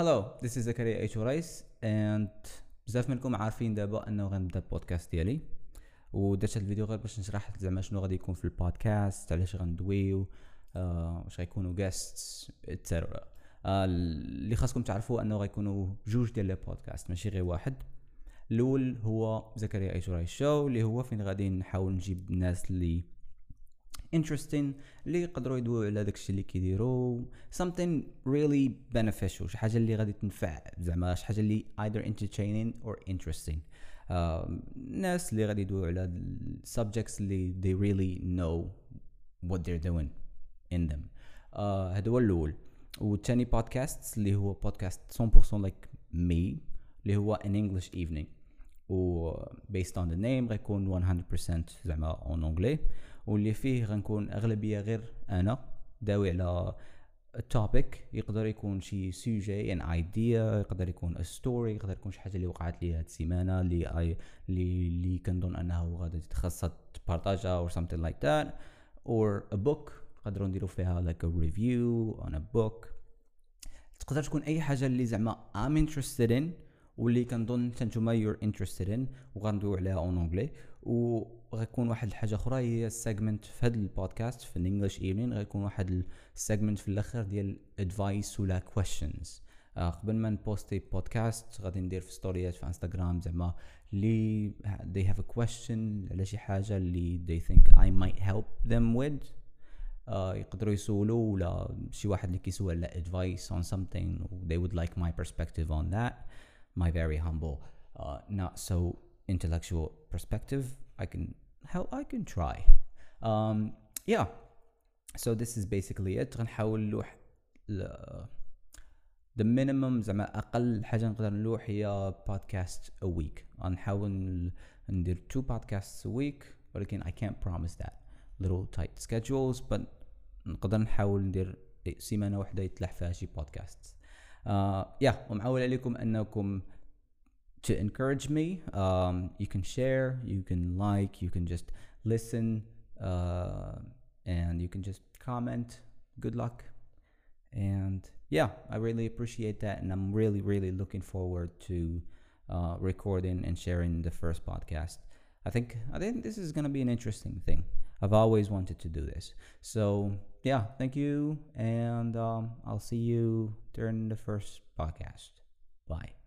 hello this is زكريا اتش رايس and بزاف منكم عارفين دابا أنه غنبدأ البودكاست ديالي. ودرت هاد الفيديو غير باش نشرح زعما شنو غادي يكون في البودكاست علاش غندويو آه، واش غيكونوا guests et cetera اللي خاصكم تعرفوا أنه غيكونوا جوج ديال les podcasts ماشي غير واحد. الأول هو زكريا اتش رايس show اللي هو فين غادي نحاول نجيب الناس اللي interesting اللي يقدروا يدويو على داكشي اللي كيديروا something really beneficial شي حاجة اللي غادي تنفع زعما شي حاجة اللي either entertaining or interesting. uh, ناس اللي غادي يدويو على subjects اللي they really know what they're doing in them. هذا هو الأول. والثاني بودكاست اللي هو بودكاست 100% like me اللي هو an English evening. و based on the name غيكون 100% زعما en anglais واللي فيه غنكون أغلبية غير أنا داوي على topic يقدر يكون شي sujet an idea يقدر يكون story يقدر يكون شي حاجة اللي وقعت لي هاد السيمانة اللي اي اللي اللي كنظن أنها غادي خاصها تبارطاجها or something like that or a book نقدروا نديروا فيها like a review on a book. تقدر تكون أي حاجة اللي زعما I'm interested in واللي كنظن حتى نتوما you're interested in وغندويو عليها en anglais وغيكون واحد الحاجة أخرى هي ال segment في هذا البودكاست في ال English ايفنين غيكون واحد ال segment في الآخر ديال advice ولا questions آه قبل ما نبوستي بودكاست غادي ندير في ستوريات في انستغرام زعما اللي they have a question على شي حاجة اللي they think I might help them with. uh, يقدروا يسولوا ولا شي واحد اللي كيسول على advice on something they would like my perspective on that. my very humble, uh, not so intellectual perspective, I can how I can try. Um, yeah. So this is basically it. غنحاول نلوح the minimum زعما اقل حاجه نقدر نلوح هي podcast a week غنحاول ندير two podcasts a week ولكن I can't promise that little tight schedules but نقدر نحاول ندير سيمانه واحده يتلح فيها شي بودكاست uh, yeah ومعول عليكم انكم to encourage me um, you can share you can like you can just listen uh, and you can just comment good luck and yeah i really appreciate that and i'm really really looking forward to uh, recording and sharing the first podcast i think i think this is going to be an interesting thing i've always wanted to do this. So yeah thank you and um, i'll see you during the first podcast. Bye